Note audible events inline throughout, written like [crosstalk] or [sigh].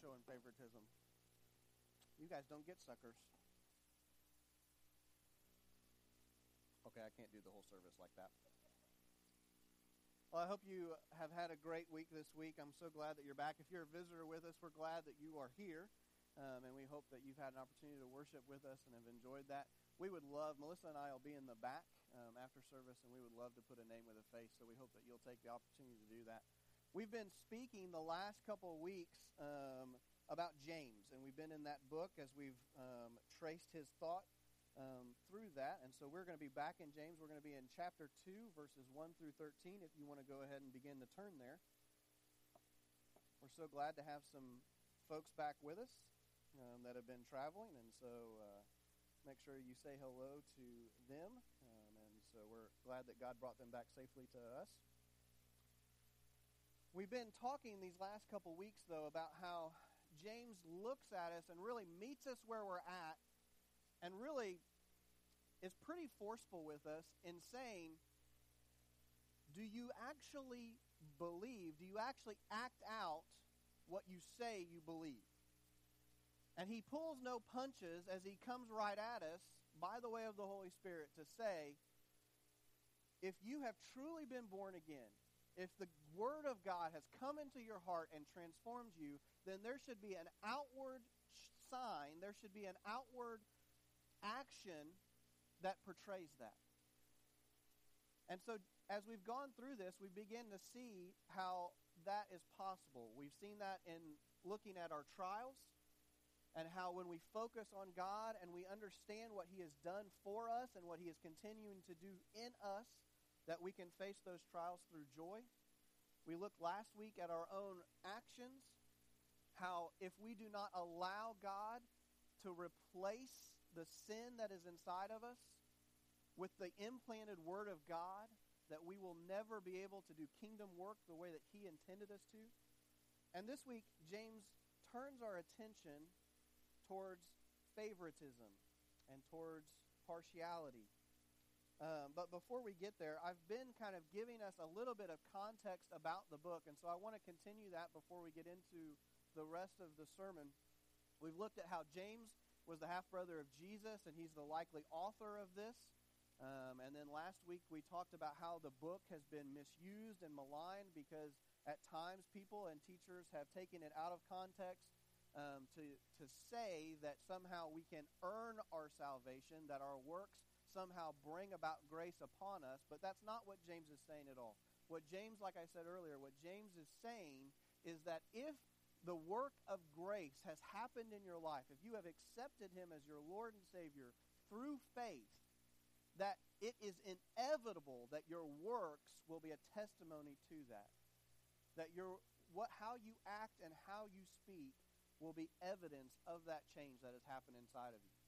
showing favoritism? You guys don't get suckers. Okay, I can't do the whole service like that. Well, I hope you have had a great week this week. I'm so glad that you're back. If you're a visitor with us, we're glad that you are here. Um, and we hope that you've had an opportunity to worship with us and have enjoyed that. We would love, Melissa and I will be in the back um, after service, and we would love to put a name with a face. So we hope that you'll take the opportunity to do that. We've been speaking the last couple of weeks um, about James, and we've been in that book as we've um, traced his thought um, through that. And so we're going to be back in James. We're going to be in chapter 2, verses 1 through 13, if you want to go ahead and begin to turn there. We're so glad to have some folks back with us um, that have been traveling, and so uh, make sure you say hello to them. Um, and so we're glad that God brought them back safely to us. We've been talking these last couple weeks, though, about how James looks at us and really meets us where we're at and really is pretty forceful with us in saying, do you actually believe? Do you actually act out what you say you believe? And he pulls no punches as he comes right at us by the way of the Holy Spirit to say, if you have truly been born again, if the Word of God has come into your heart and transformed you, then there should be an outward sign, there should be an outward action that portrays that. And so, as we've gone through this, we begin to see how that is possible. We've seen that in looking at our trials and how when we focus on God and we understand what He has done for us and what He is continuing to do in us, that we can face those trials through joy. We looked last week at our own actions, how if we do not allow God to replace the sin that is inside of us with the implanted Word of God, that we will never be able to do kingdom work the way that He intended us to. And this week, James turns our attention towards favoritism and towards partiality. Um, but before we get there, I've been kind of giving us a little bit of context about the book, and so I want to continue that before we get into the rest of the sermon. We've looked at how James was the half brother of Jesus, and he's the likely author of this. Um, and then last week we talked about how the book has been misused and maligned because at times people and teachers have taken it out of context um, to, to say that somehow we can earn our salvation, that our works somehow bring about grace upon us. But that's not what James is saying at all. What James, like I said earlier, what James is saying is that if the work of grace has happened in your life, if you have accepted him as your Lord and Savior through faith, that it is inevitable that your works will be a testimony to that. That your what how you act and how you speak will be evidence of that change that has happened inside of you.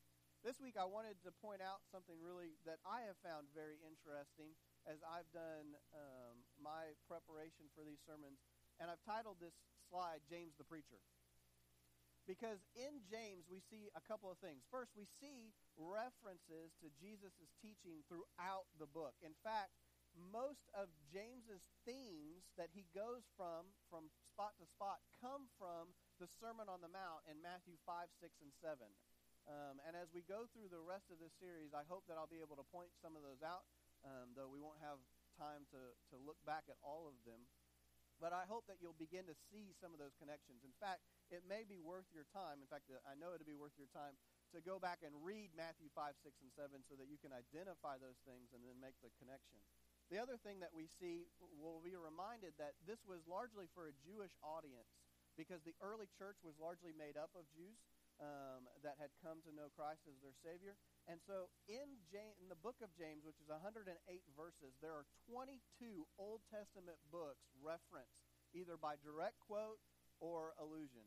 This week I wanted to point out something really that I have found very interesting as I've done um, my preparation for these sermons, and I've titled this slide James the Preacher. Because in James, we see a couple of things. First, we see references to Jesus' teaching throughout the book. In fact, most of James's themes that he goes from, from spot to spot, come from the Sermon on the Mount in Matthew 5, 6, and 7. Um, and as we go through the rest of this series, I hope that I'll be able to point some of those out, um, though we won't have time to, to look back at all of them. But I hope that you'll begin to see some of those connections. In fact, it may be worth your time. In fact, I know it'll be worth your time to go back and read Matthew 5, 6, and 7 so that you can identify those things and then make the connection. The other thing that we see, we'll be reminded that this was largely for a Jewish audience because the early church was largely made up of Jews um, that had come to know Christ as their Savior. And so in, James, in the book of James, which is 108 verses, there are 22 Old Testament books referenced either by direct quote or allusion.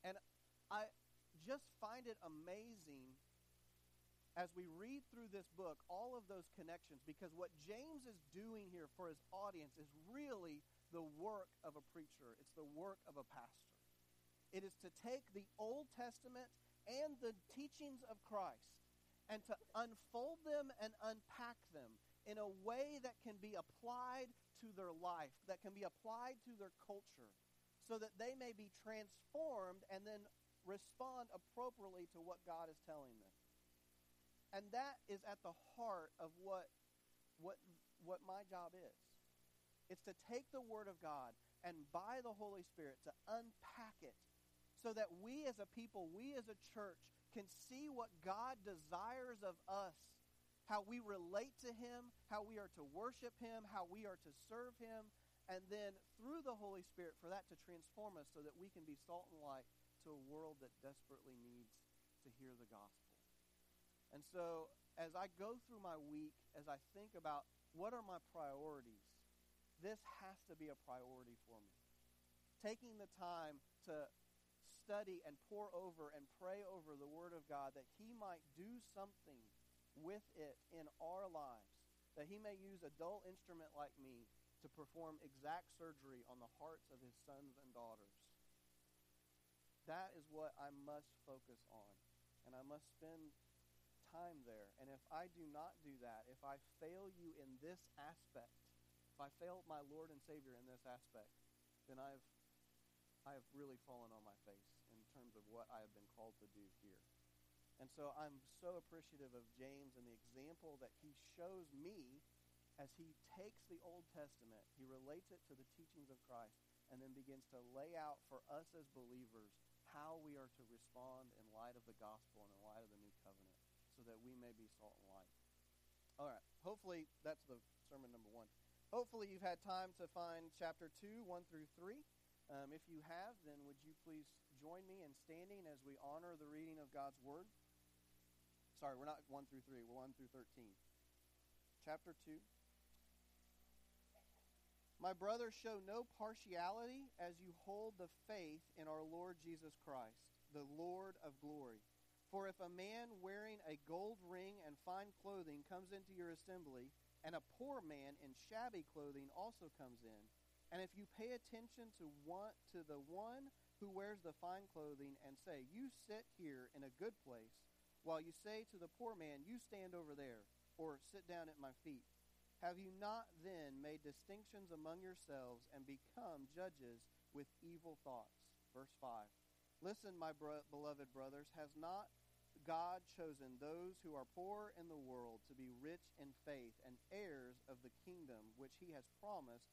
And I just find it amazing as we read through this book all of those connections because what James is doing here for his audience is really the work of a preacher, it's the work of a pastor. It is to take the Old Testament and the teachings of Christ and to unfold them and unpack them in a way that can be applied to their life, that can be applied to their culture, so that they may be transformed and then respond appropriately to what God is telling them. And that is at the heart of what, what, what my job is. It's to take the Word of God and by the Holy Spirit to unpack it so that we as a people, we as a church, can see what God desires of us, how we relate to Him, how we are to worship Him, how we are to serve Him, and then through the Holy Spirit for that to transform us so that we can be salt and light to a world that desperately needs to hear the gospel. And so, as I go through my week, as I think about what are my priorities, this has to be a priority for me. Taking the time to study and pore over and pray over the Word of God that He might do something with it in our lives, that He may use a dull instrument like me to perform exact surgery on the hearts of His sons and daughters. That is what I must focus on, and I must spend time there. And if I do not do that, if I fail you in this aspect, if I fail my Lord and Savior in this aspect, then I've I have really fallen on my face in terms of what I have been called to do here. And so I'm so appreciative of James and the example that he shows me as he takes the Old Testament, he relates it to the teachings of Christ, and then begins to lay out for us as believers how we are to respond in light of the gospel and in light of the new covenant so that we may be salt and light. All right. Hopefully, that's the sermon number one. Hopefully, you've had time to find chapter 2, 1 through 3. Um, if you have, then would you please join me in standing as we honor the reading of God's Word? Sorry, we're not 1 through 3, we're 1 through 13. Chapter 2. My brothers, show no partiality as you hold the faith in our Lord Jesus Christ, the Lord of glory. For if a man wearing a gold ring and fine clothing comes into your assembly, and a poor man in shabby clothing also comes in, and if you pay attention to one to the one who wears the fine clothing and say, "You sit here in a good place," while you say to the poor man, "You stand over there," or "Sit down at my feet," have you not then made distinctions among yourselves and become judges with evil thoughts? Verse 5. Listen, my bro- beloved brothers, has not God chosen those who are poor in the world to be rich in faith and heirs of the kingdom which he has promised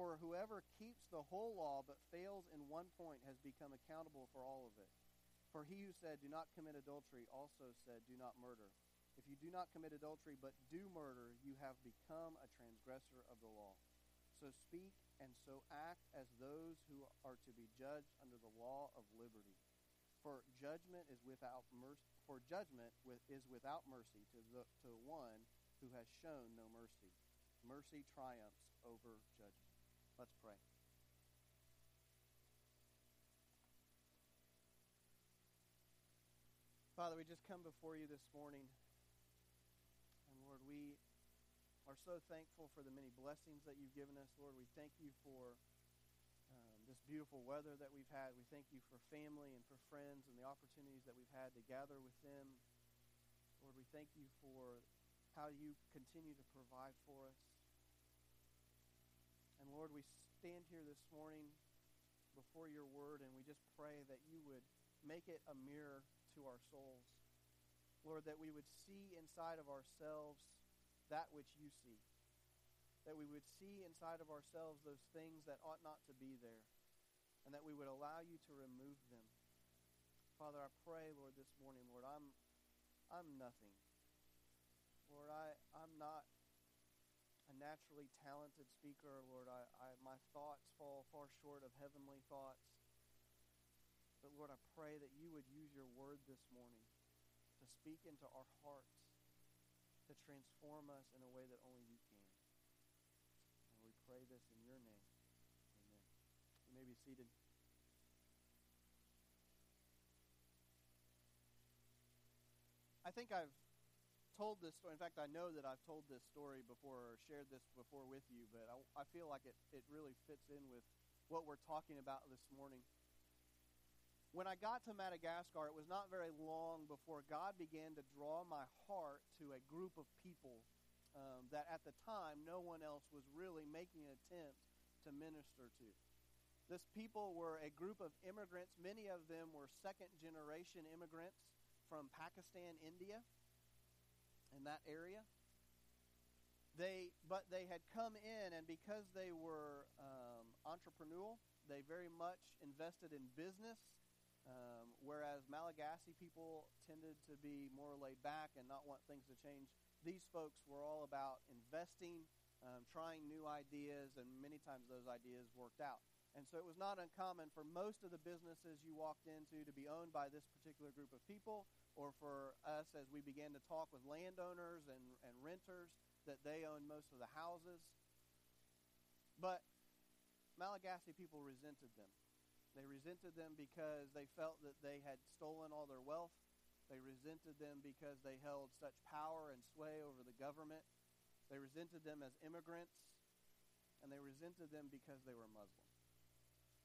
For whoever keeps the whole law but fails in one point has become accountable for all of it. For he who said, Do not commit adultery, also said, Do not murder. If you do not commit adultery but do murder, you have become a transgressor of the law. So speak and so act as those who are to be judged under the law of liberty. For judgment is without mercy. For judgment with, is without mercy to the to one who has shown no mercy. Mercy triumphs over judgment. Let's pray. Father, we just come before you this morning. And Lord, we are so thankful for the many blessings that you've given us. Lord, we thank you for um, this beautiful weather that we've had. We thank you for family and for friends and the opportunities that we've had to gather with them. Lord, we thank you for how you continue to provide for us. Lord, we stand here this morning before your word and we just pray that you would make it a mirror to our souls. Lord, that we would see inside of ourselves that which you see. That we would see inside of ourselves those things that ought not to be there. And that we would allow you to remove them. Father, I pray, Lord, this morning, Lord, I'm I'm nothing. Lord, I, I'm not naturally talented speaker, Lord. I, I, my thoughts fall far short of heavenly thoughts. But Lord, I pray that you would use your word this morning to speak into our hearts, to transform us in a way that only you can. And we pray this in your name. Amen. You may be seated. I think I've told this story. In fact, I know that I've told this story before or shared this before with you, but I, I feel like it, it really fits in with what we're talking about this morning. When I got to Madagascar, it was not very long before God began to draw my heart to a group of people um, that at the time no one else was really making an attempt to minister to. This people were a group of immigrants. Many of them were second generation immigrants from Pakistan, India, in that area. They, but they had come in, and because they were um, entrepreneurial, they very much invested in business. Um, whereas Malagasy people tended to be more laid back and not want things to change, these folks were all about investing, um, trying new ideas, and many times those ideas worked out. And so it was not uncommon for most of the businesses you walked into to be owned by this particular group of people, or for us as we began to talk with landowners and, and renters that they owned most of the houses. But Malagasy people resented them. They resented them because they felt that they had stolen all their wealth. They resented them because they held such power and sway over the government. They resented them as immigrants, and they resented them because they were Muslim.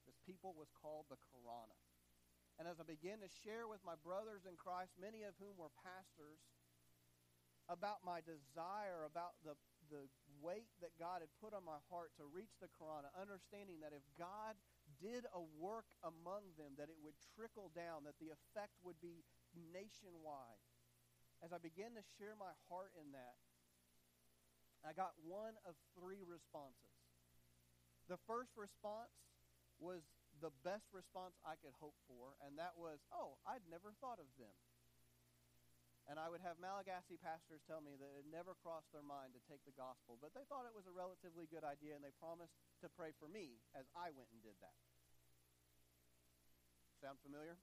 This people was called the Karana. And as I began to share with my brothers in Christ, many of whom were pastors, about my desire, about the, the weight that God had put on my heart to reach the Karana, understanding that if God did a work among them, that it would trickle down, that the effect would be nationwide. As I began to share my heart in that, I got one of three responses. The first response was the best response I could hope for, and that was, oh, I'd never thought of them. And I would have Malagasy pastors tell me that it never crossed their mind to take the gospel, but they thought it was a relatively good idea, and they promised to pray for me as I went and did that. Sound familiar?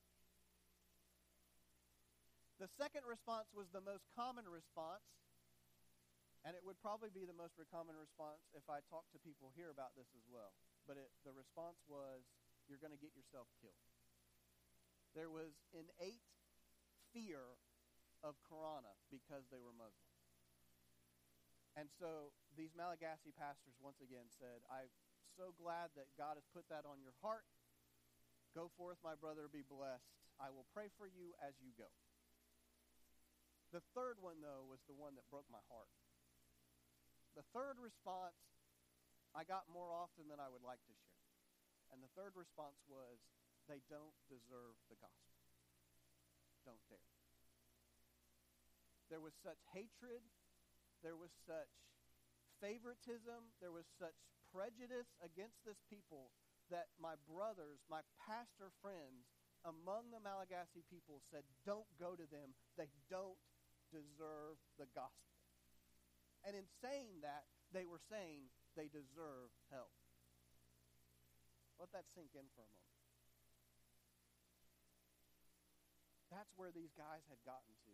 The second response was the most common response, and it would probably be the most common response if I talked to people here about this as well but it, the response was, you're going to get yourself killed. There was innate fear of Karana because they were Muslim. And so these Malagasy pastors once again said, I'm so glad that God has put that on your heart. Go forth, my brother, be blessed. I will pray for you as you go. The third one, though, was the one that broke my heart. The third response I got more often than I would like to share. And the third response was, they don't deserve the gospel. Don't dare. There was such hatred. There was such favoritism. There was such prejudice against this people that my brothers, my pastor friends among the Malagasy people said, don't go to them. They don't deserve the gospel. And in saying that, they were saying, they deserve help. Let that sink in for a moment. That's where these guys had gotten to.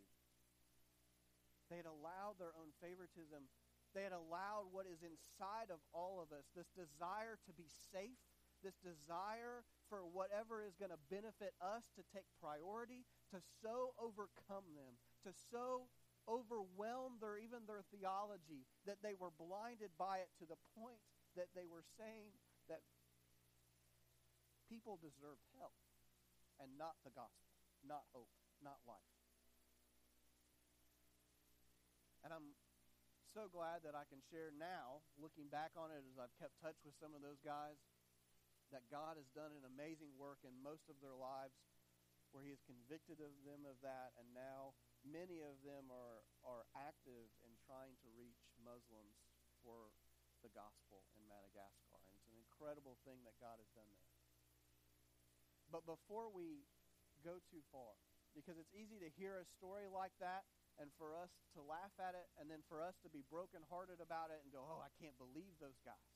They had allowed their own favoritism. They had allowed what is inside of all of us this desire to be safe, this desire for whatever is going to benefit us to take priority, to so overcome them, to so overwhelmed their even their theology that they were blinded by it to the point that they were saying that people deserved help and not the gospel, not hope, not life. And I'm so glad that I can share now, looking back on it as I've kept touch with some of those guys, that God has done an amazing work in most of their lives where he has convicted of them of that and now many of them are, are active in trying to reach Muslims for the gospel in Madagascar. And it's an incredible thing that God has done there. But before we go too far, because it's easy to hear a story like that and for us to laugh at it and then for us to be brokenhearted about it and go, oh, I can't believe those guys.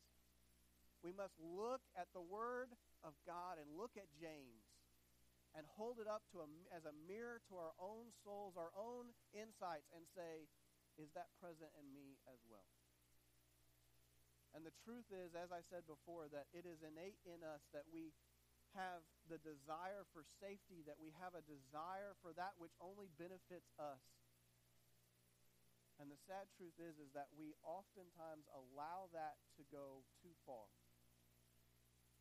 We must look at the Word of God and look at James and hold it up to a, as a mirror to our own souls, our own insights, and say, is that present in me as well? And the truth is, as I said before, that it is innate in us that we have the desire for safety, that we have a desire for that which only benefits us. And the sad truth is is that we oftentimes allow that to go too far.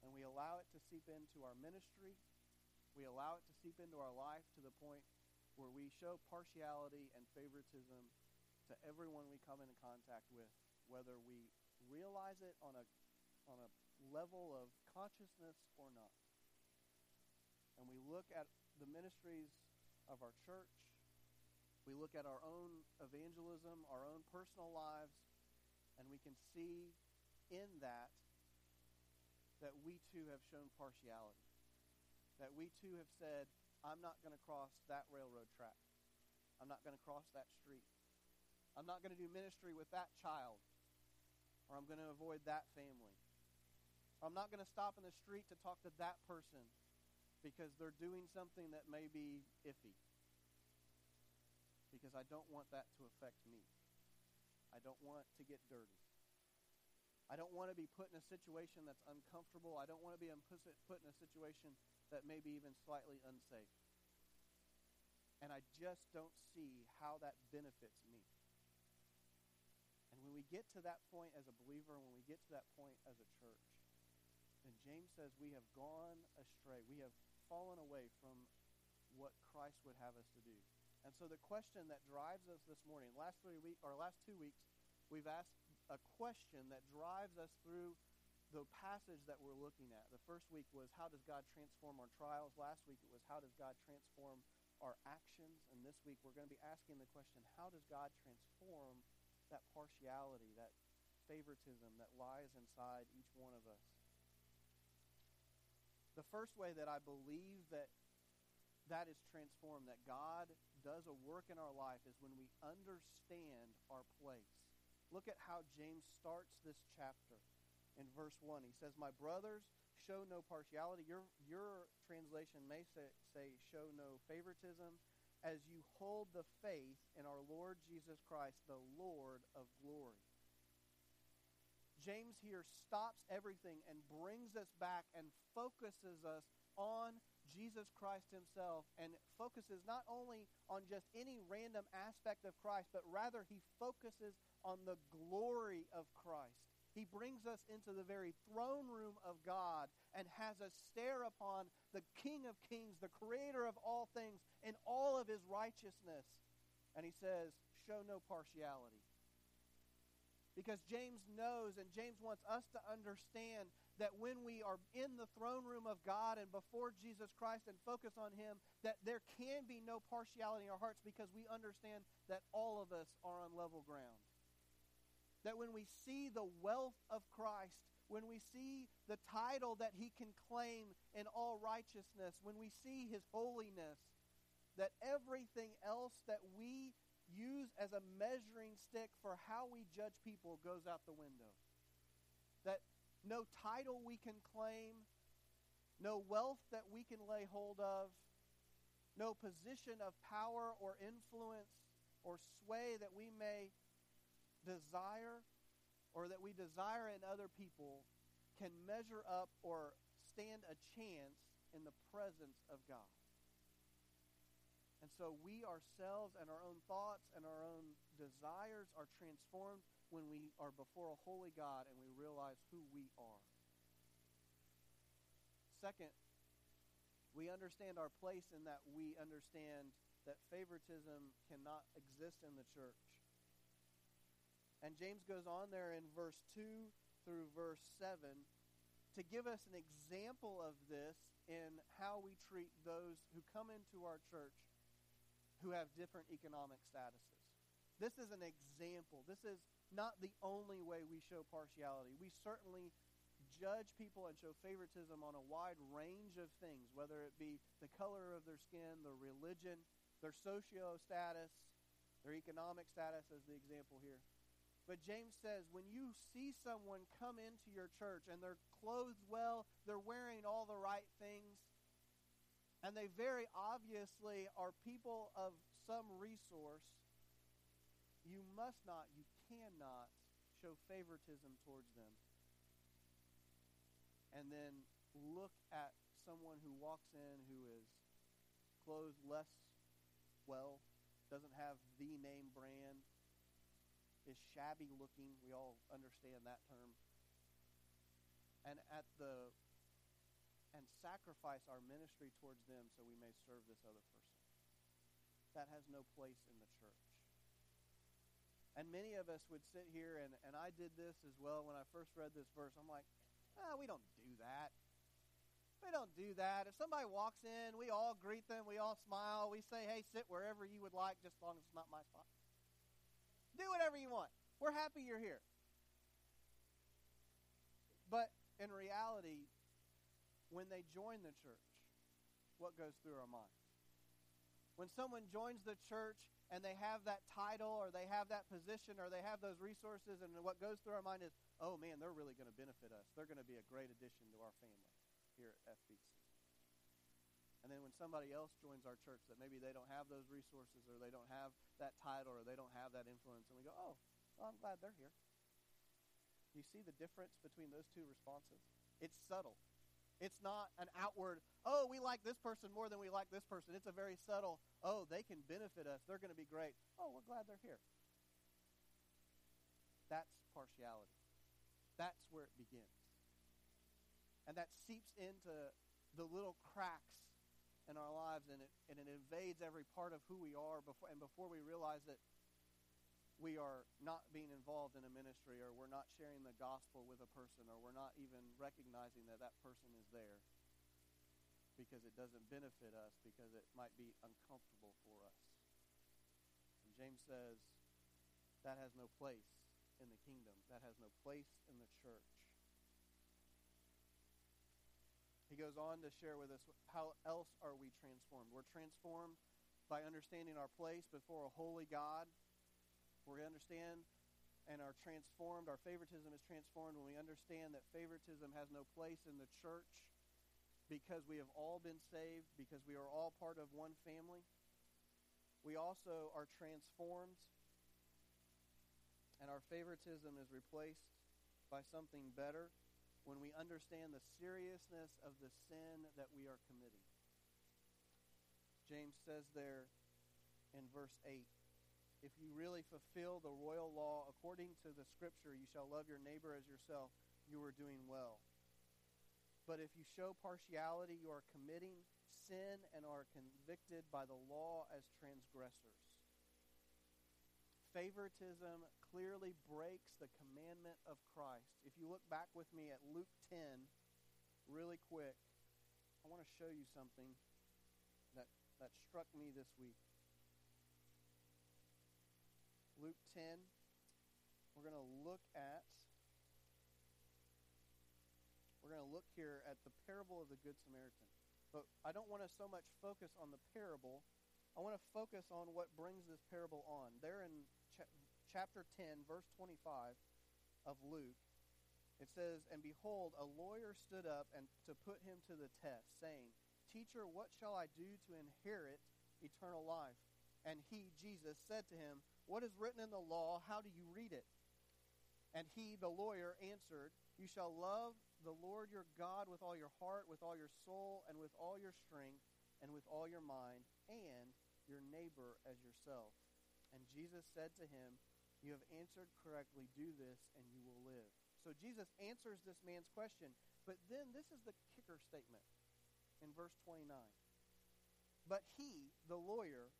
And we allow it to seep into our ministry. We allow it to seep into our life to the point where we show partiality and favoritism to everyone we come into contact with, whether we realize it on a on a level of consciousness or not. And we look at the ministries of our church we look at our own evangelism, our own personal lives, and we can see in that that we too have shown partiality. That we too have said, I'm not going to cross that railroad track. I'm not going to cross that street. I'm not going to do ministry with that child. Or I'm going to avoid that family. Or I'm not going to stop in the street to talk to that person because they're doing something that may be iffy because I don't want that to affect me. I don't want to get dirty. I don't want to be put in a situation that's uncomfortable. I don't want to be put in a situation that may be even slightly unsafe. And I just don't see how that benefits me. And when we get to that point as a believer, when we get to that point as a church, then James says we have gone astray. We have fallen away from what Christ would have us to do. And so the question that drives us this morning, last three week or last two weeks, we've asked a question that drives us through the passage that we're looking at. The first week was how does God transform our trials? Last week it was how does God transform our actions? And this week we're going to be asking the question how does God transform that partiality, that favoritism that lies inside each one of us? The first way that I believe that that is transformed, that God does a work in our life is when we understand our place. Look at how James starts this chapter in verse 1. He says, My brothers, show no partiality. Your, your translation may say, say, show no favoritism as you hold the faith in our Lord Jesus Christ, the Lord of glory. James here stops everything and brings us back and focuses us on Jesus Christ himself and focuses not only on just any random aspect of Christ, but rather he focuses on the glory of Christ. He brings us into the very throne room of God and has us stare upon the King of Kings, the creator of all things, in all of his righteousness. And he says, Show no partiality. Because James knows and James wants us to understand that when we are in the throne room of God and before Jesus Christ and focus on Him, that there can be no partiality in our hearts because we understand that all of us are on level ground. That when we see the wealth of Christ, when we see the title that He can claim in all righteousness, when we see His holiness, that everything else that we use as a measuring stick for how we judge people goes out the window. That no title we can claim, no wealth that we can lay hold of, no position of power or influence or sway that we may desire or that we desire in other people can measure up or stand a chance in the presence of God. And so we ourselves and our own thoughts and our own desires are transformed when we are before a holy God and we realize who we are. Second, we understand our place in that we understand that favoritism cannot exist in the church. And James goes on there in verse 2 through verse 7 to give us an example of this in how we treat those who come into our church who have different economic statuses. This is an example. This is not the only way we show partiality. We certainly judge people and show favoritism on a wide range of things, whether it be the color of their skin, their religion, their socio status, their economic status, as the example here. But James says when you see someone come into your church and they're clothed well, they're wearing all the right things, and they very obviously are people of some resource, you must not, you cannot show favoritism towards them. And then look at someone who walks in who is clothed less well, doesn't have the name brand, is shabby looking. We all understand that term. And at the and sacrifice our ministry towards them so we may serve this other person. That has no place in the church. And many of us would sit here, and, and I did this as well when I first read this verse. I'm like, ah, we don't do that. We don't do that. If somebody walks in, we all greet them, we all smile, we say, hey, sit wherever you would like, just as long as it's not my spot. Do whatever you want. We're happy you're here. But in reality, when they join the church, what goes through our minds? When someone joins the church and they have that title or they have that position or they have those resources, and what goes through our mind is, oh man, they're really going to benefit us. They're going to be a great addition to our family here at FBC. And then when somebody else joins our church that maybe they don't have those resources or they don't have that title or they don't have that influence, and we go, oh, well, I'm glad they're here. You see the difference between those two responses? It's subtle. It's not an outward, oh, we like this person more than we like this person. It's a very subtle, oh, they can benefit us. They're going to be great. Oh, we're glad they're here. That's partiality. That's where it begins. And that seeps into the little cracks in our lives and it, and it invades every part of who we are before, and before we realize that we are not being involved in a ministry or we're not sharing the gospel with a person or we're not even recognizing that that person is there because it doesn't benefit us because it might be uncomfortable for us. And James says that has no place in the kingdom. That has no place in the church. He goes on to share with us how else are we transformed? We're transformed by understanding our place before a holy God we understand and are transformed. Our favoritism is transformed when we understand that favoritism has no place in the church because we have all been saved, because we are all part of one family. We also are transformed, and our favoritism is replaced by something better when we understand the seriousness of the sin that we are committing. James says there in verse 8 if you really fulfill the royal law according to the scripture, you shall love your neighbor as yourself, you are doing well. But if you show partiality, you are committing sin and are convicted by the law as transgressors. Favoritism clearly breaks the commandment of Christ. If you look back with me at Luke 10, really quick, I want to show you something that, that struck me this week. Luke 10. We're going to look at we're going to look here at the parable of the good Samaritan. But I don't want to so much focus on the parable. I want to focus on what brings this parable on. There in ch- chapter 10, verse 25 of Luke, it says, And behold, a lawyer stood up and to put him to the test, saying, Teacher, what shall I do to inherit eternal life? And he, Jesus, said to him, what is written in the law? How do you read it? And he, the lawyer, answered, You shall love the Lord your God with all your heart, with all your soul, and with all your strength, and with all your mind, and your neighbor as yourself. And Jesus said to him, You have answered correctly. Do this, and you will live. So Jesus answers this man's question. But then this is the kicker statement in verse 29. But he, the lawyer,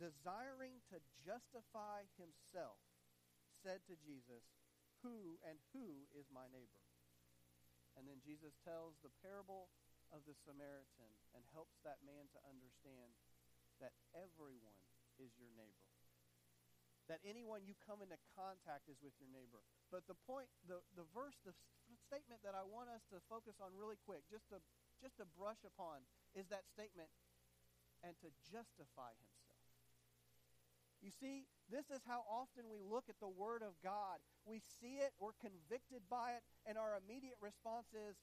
desiring to justify himself, said to Jesus, Who and who is my neighbor? And then Jesus tells the parable of the Samaritan and helps that man to understand that everyone is your neighbor. That anyone you come into contact is with your neighbor. But the point, the, the verse, the statement that I want us to focus on really quick, just to, just to brush upon, is that statement, and to justify himself. You see, this is how often we look at the Word of God. We see it, we're convicted by it, and our immediate response is,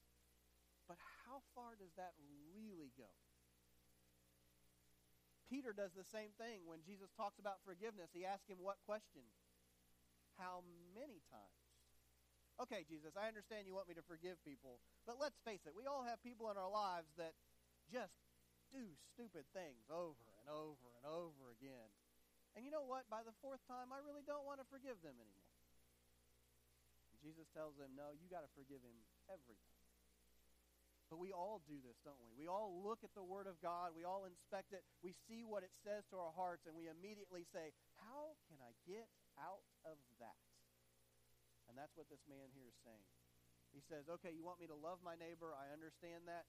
but how far does that really go? Peter does the same thing when Jesus talks about forgiveness. He asks him what question? How many times? Okay, Jesus, I understand you want me to forgive people, but let's face it, we all have people in our lives that just do stupid things over and over and over again. And you know what? By the fourth time, I really don't want to forgive them anymore. And Jesus tells them, no, you got to forgive him every time. But we all do this, don't we? We all look at the Word of God, we all inspect it, we see what it says to our hearts, and we immediately say, How can I get out of that? And that's what this man here is saying. He says, Okay, you want me to love my neighbor? I understand that.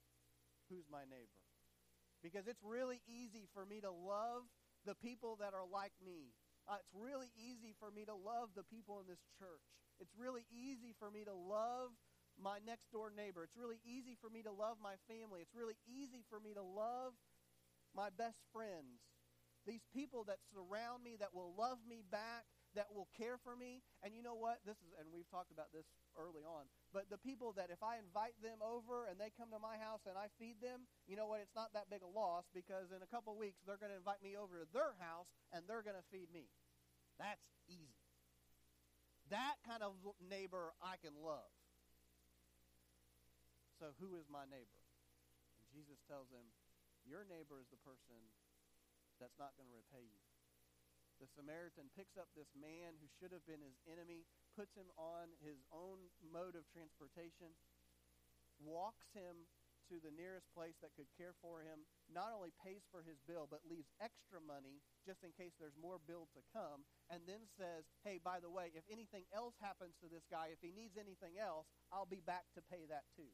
Who's my neighbor? Because it's really easy for me to love the people that are like me. Uh, it's really easy for me to love the people in this church. It's really easy for me to love my next door neighbor. It's really easy for me to love my family. It's really easy for me to love my best friends. These people that surround me, that will love me back, that will care for me. And you know what? This is, and we've talked about this early on. But the people that if I invite them over and they come to my house and I feed them, you know what? It's not that big a loss because in a couple weeks they're going to invite me over to their house and they're going to feed me. That's easy. That kind of neighbor I can love. So, who is my neighbor? And Jesus tells him, Your neighbor is the person that's not going to repay you. The Samaritan picks up this man who should have been his enemy, puts him on his own mode of transportation, walks him to the nearest place that could care for him, not only pays for his bill, but leaves extra money just in case there's more bill to come, and then says, Hey, by the way, if anything else happens to this guy, if he needs anything else, I'll be back to pay that too.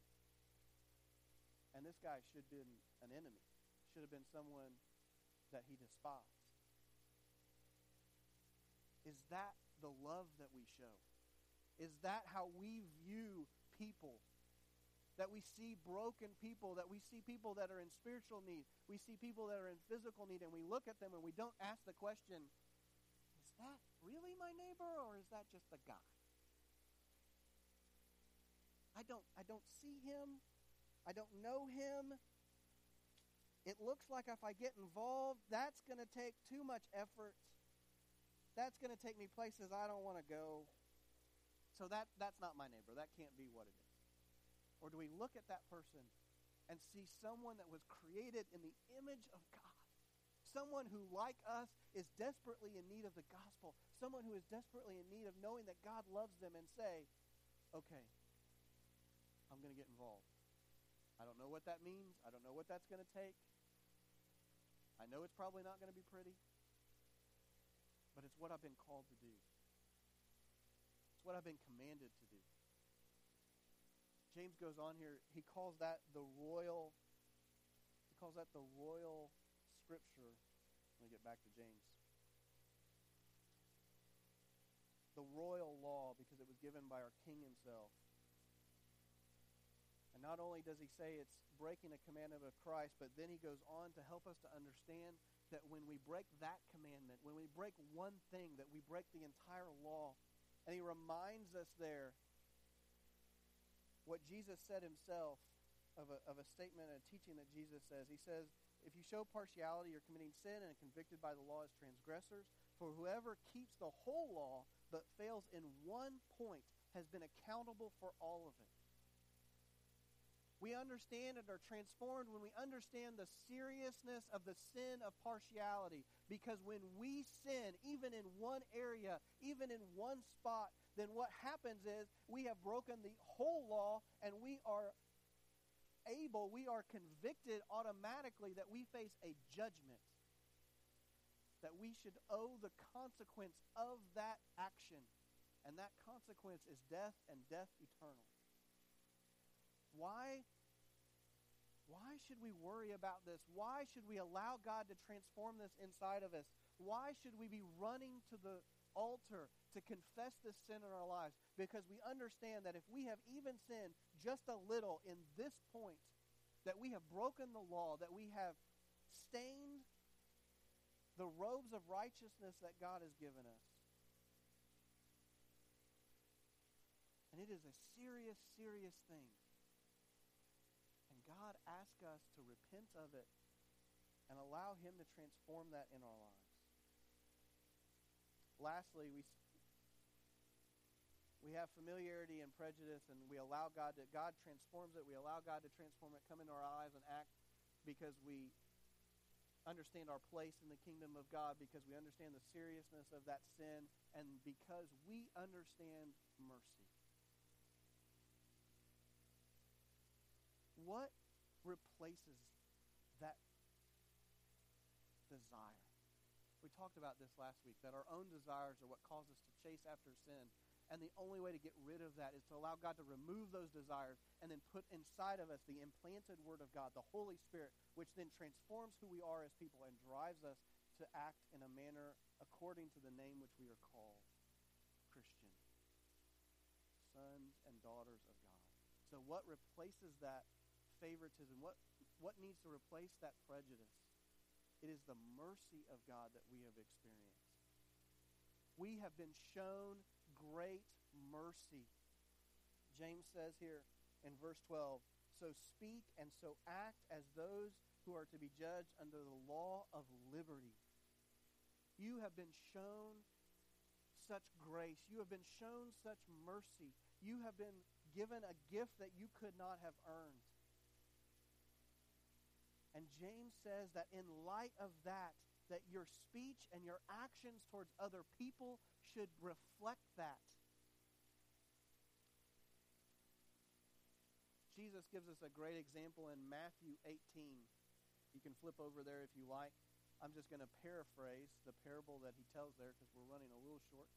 And this guy should have been an enemy, should have been someone that he despised. Is that the love that we show? Is that how we view people? That we see broken people, that we see people that are in spiritual need, we see people that are in physical need, and we look at them and we don't ask the question, is that really my neighbor or is that just a guy? I don't I don't see him. I don't know him. It looks like if I get involved, that's going to take too much effort. That's going to take me places I don't want to go. So that, that's not my neighbor. That can't be what it is. Or do we look at that person and see someone that was created in the image of God? Someone who, like us, is desperately in need of the gospel. Someone who is desperately in need of knowing that God loves them and say, okay, I'm going to get involved. I don't know what that means. I don't know what that's going to take. I know it's probably not going to be pretty, but it's what I've been called to do. It's what I've been commanded to do. James goes on here, he calls that the royal he calls that the royal scripture. Let me get back to James. The royal law because it was given by our king himself. And not only does he say it's breaking a commandment of Christ, but then he goes on to help us to understand that when we break that commandment, when we break one thing, that we break the entire law. And he reminds us there what Jesus said himself of a, of a statement a teaching that Jesus says. He says, If you show partiality, you're committing sin and convicted by the law as transgressors. For whoever keeps the whole law but fails in one point has been accountable for all of it. We understand and are transformed when we understand the seriousness of the sin of partiality. Because when we sin, even in one area, even in one spot, then what happens is we have broken the whole law and we are able, we are convicted automatically that we face a judgment. That we should owe the consequence of that action. And that consequence is death and death eternal. Why? Why should we worry about this? Why should we allow God to transform this inside of us? Why should we be running to the altar to confess this sin in our lives? Because we understand that if we have even sinned just a little in this point, that we have broken the law, that we have stained the robes of righteousness that God has given us. And it is a serious, serious thing. God asks us to repent of it and allow Him to transform that in our lives. Lastly, we we have familiarity and prejudice, and we allow God to God transforms it. We allow God to transform it, come into our lives, and act because we understand our place in the kingdom of God, because we understand the seriousness of that sin, and because we understand mercy. What replaces that desire? We talked about this last week that our own desires are what cause us to chase after sin. And the only way to get rid of that is to allow God to remove those desires and then put inside of us the implanted Word of God, the Holy Spirit, which then transforms who we are as people and drives us to act in a manner according to the name which we are called Christian, sons and daughters of God. So, what replaces that favoritism? What, what needs to replace that prejudice? It is the mercy of God that we have experienced. We have been shown great mercy. James says here in verse 12 So speak and so act as those who are to be judged under the law of liberty. You have been shown such grace. You have been shown such mercy. You have been given a gift that you could not have earned. And James says that in light of that, that your speech and your actions towards other people should reflect that. Jesus gives us a great example in Matthew 18. You can flip over there if you like. I'm just going to paraphrase the parable that he tells there because we're running a little short.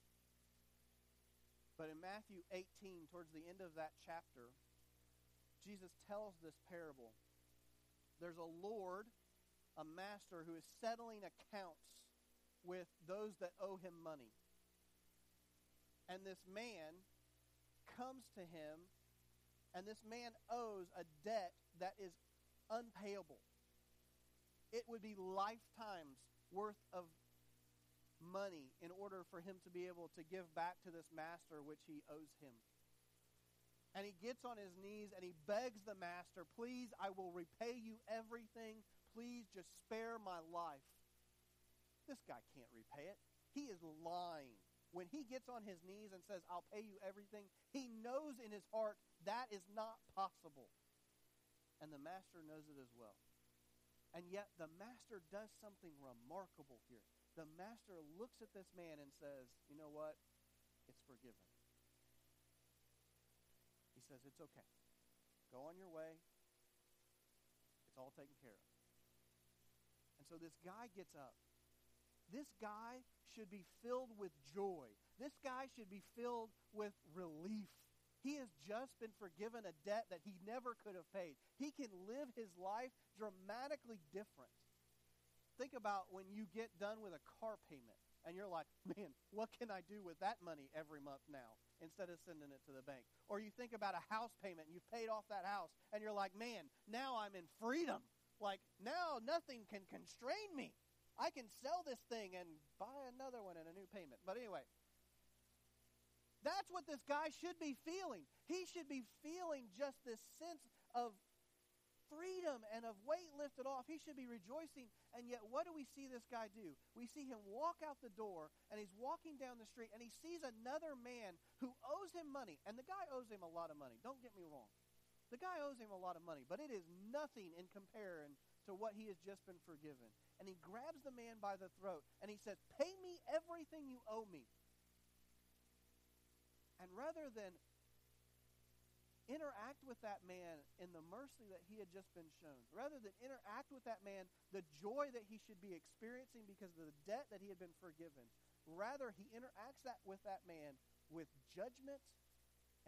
But in Matthew 18, towards the end of that chapter, Jesus tells this parable there's a Lord, a master, who is settling accounts with those that owe him money. And this man comes to him, and this man owes a debt that is unpayable. It would be lifetimes worth of money in order for him to be able to give back to this master which he owes him and he gets on his knees and he begs the master, Please, I will repay you everything. Please just spare my life. This guy can't repay it. He is lying. When he gets on his knees and says, I'll pay you everything, he knows in his heart that is not possible. And the master knows it as well. And yet the master does something remarkable here. The master looks at this man and says, You know what? It's forgiven says, It's okay. Go on your way. It's all taken care of. And so this guy gets up. This guy should be filled with joy. This guy should be filled with relief. He has just been forgiven a debt that he never could have paid. He can live his life dramatically different. Think about when you get done with a car payment and you're like, [laughs] man, what can I do with that money every month now? instead of sending it to the bank. Or you think about a house payment and you've paid off that house and you're like, man, now I'm in freedom. Like, now nothing can constrain me. I can sell this thing and buy another one and a new payment. But anyway, that's what this guy should be feeling. He should be feeling just this sense of freedom and of weight lifted off. He should be rejoicing. And yet, what do we see this guy do? We see him walk out the door, and he's walking down the street, and he sees another man who owes him money. And the guy owes him a lot of money. Don't get me wrong. The guy owes him a lot of money, but it is nothing in comparison to what he has just been forgiven. And he grabs the man by the throat, and he says, Pay me everything you owe me. And rather than interact with that man in the mercy that he had just been shown. Rather than interact with that man, the joy that he should be experiencing because of the debt that he had been forgiven, rather he interacts that with that man with judgment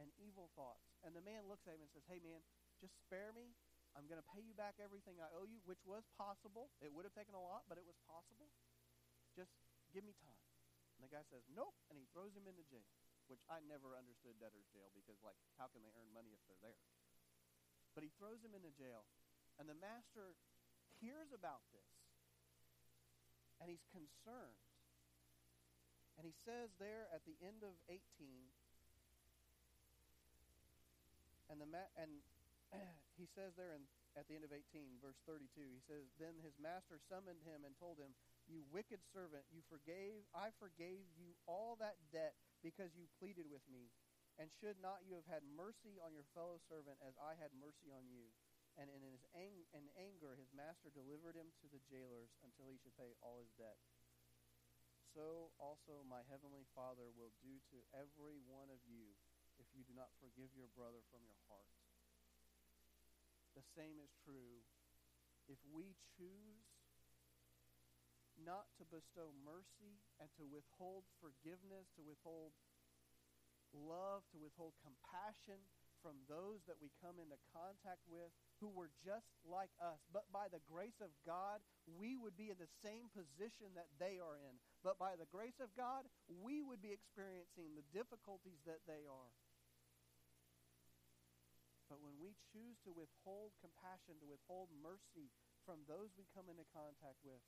and evil thoughts. And the man looks at him and says, Hey man, just spare me. I'm going to pay you back everything I owe you, which was possible. It would have taken a lot, but it was possible. Just give me time. And the guy says, Nope. And he throws him into jail which I never understood debtor's jail because, like, how can they earn money if they're there? But he throws him into jail, and the master hears about this, and he's concerned. And he says there at the end of 18, and the ma- and [clears throat] he says there in, at the end of 18, verse 32, he says, Then his master summoned him and told him, You wicked servant, you forgave, I forgave you all that debt because you pleaded with me. And should not you have had mercy on your fellow servant as I had mercy on you? and in his ang- in anger his master delivered him to the jailers until he should pay all his debt. So also my heavenly Father will do to every one of you if you do not forgive your brother from your heart. The same is true if we choose not to bestow mercy and to withhold forgiveness, to withhold love, to withhold compassion from those that we come into contact with who were just like us. But by the grace of God, we would be in the same position that they are in. But by the grace of God, we would be experiencing the difficulties that they are. But when we choose to withhold compassion, to withhold mercy from those we come into contact with,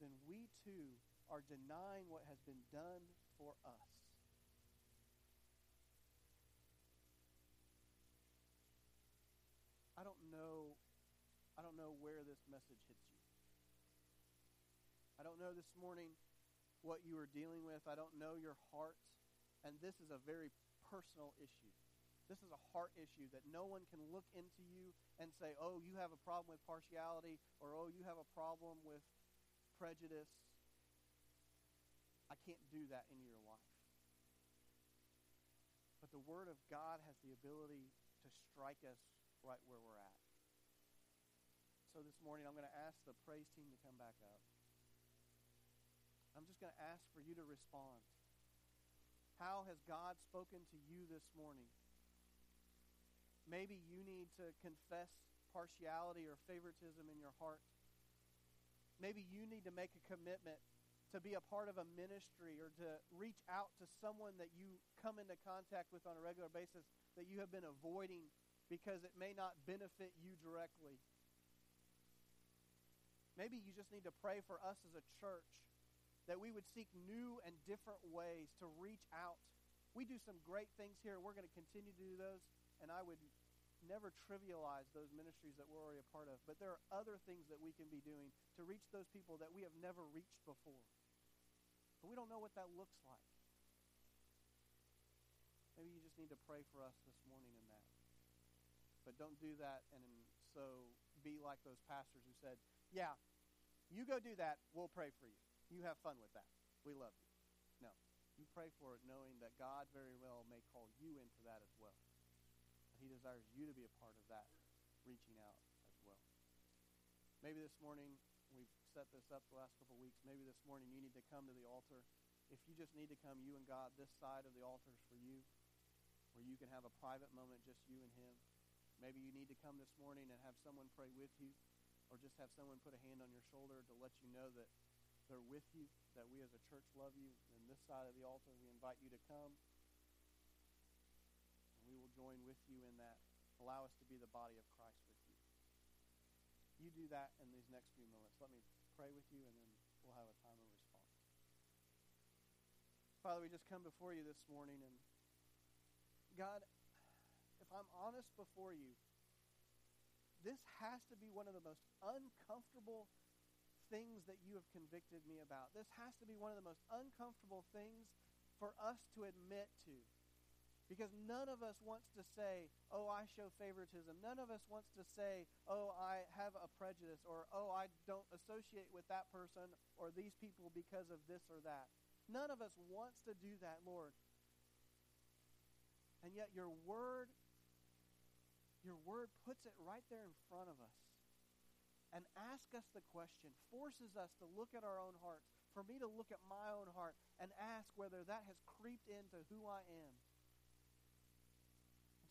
then we too are denying what has been done for us. I don't know I don't know where this message hits you. I don't know this morning what you are dealing with. I don't know your heart. And this is a very personal issue. This is a heart issue that no one can look into you and say, oh, you have a problem with partiality, or oh, you have a problem with prejudice. I can't do that in your life. But the Word of God has the ability to strike us right where we're at. So this morning, I'm going to ask the praise team to come back up. I'm just going to ask for you to respond. How has God spoken to you this morning? Maybe you need to confess partiality or favoritism in your heart. Maybe you need to make a commitment to be a part of a ministry or to reach out to someone that you come into contact with on a regular basis that you have been avoiding because it may not benefit you directly. Maybe you just need to pray for us as a church that we would seek new and different ways to reach out. We do some great things here. We're going to continue to do those, and I would never trivialize those ministries that we're already a part of. But there are other things that we can be doing to reach those people that we have never reached before. But we don't know what that looks like. Maybe you just need to pray for us this morning in that. But don't do that and so be like those pastors who said, yeah, you go do that. We'll pray for you. You have fun with that. We love you. No. You pray for it knowing that God very well may call you into that as well. He desires you to be a part of that, reaching out as well. Maybe this morning, we've set this up the last couple of weeks. Maybe this morning you need to come to the altar. If you just need to come, you and God, this side of the altar is for you, where you can have a private moment, just you and Him. Maybe you need to come this morning and have someone pray with you or just have someone put a hand on your shoulder to let you know that they're with you, that we as a church love you. And this side of the altar, we invite you to come. Join with you in that. Allow us to be the body of Christ with you. You do that in these next few moments. Let me pray with you, and then we'll have a time of response. Father, we just come before you this morning, and God, if I'm honest before you, this has to be one of the most uncomfortable things that you have convicted me about. This has to be one of the most uncomfortable things for us to admit to. Because none of us wants to say, oh, I show favoritism. None of us wants to say, oh, I have a prejudice, or oh, I don't associate with that person or these people because of this or that. None of us wants to do that, Lord. And yet your word your word puts it right there in front of us and ask us the question, forces us to look at our own hearts, for me to look at my own heart and ask whether that has creeped into who I am.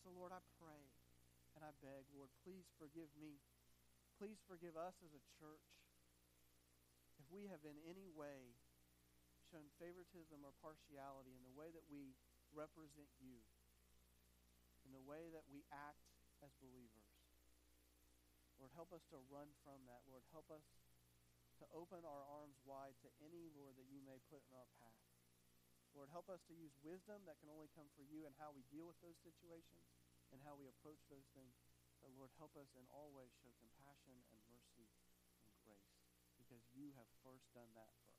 So, Lord, I pray and I beg, Lord, please forgive me. Please forgive us as a church if we have in any way shown favoritism or partiality in the way that we represent you, in the way that we act as believers. Lord, help us to run from that. Lord, help us to open our arms wide to any, Lord, that you may put in our path. Lord, help us to use wisdom that can only come from you and how we deal with those situations and how we approach those things. But Lord, help us in all ways show compassion and mercy and grace because you have first done that for us.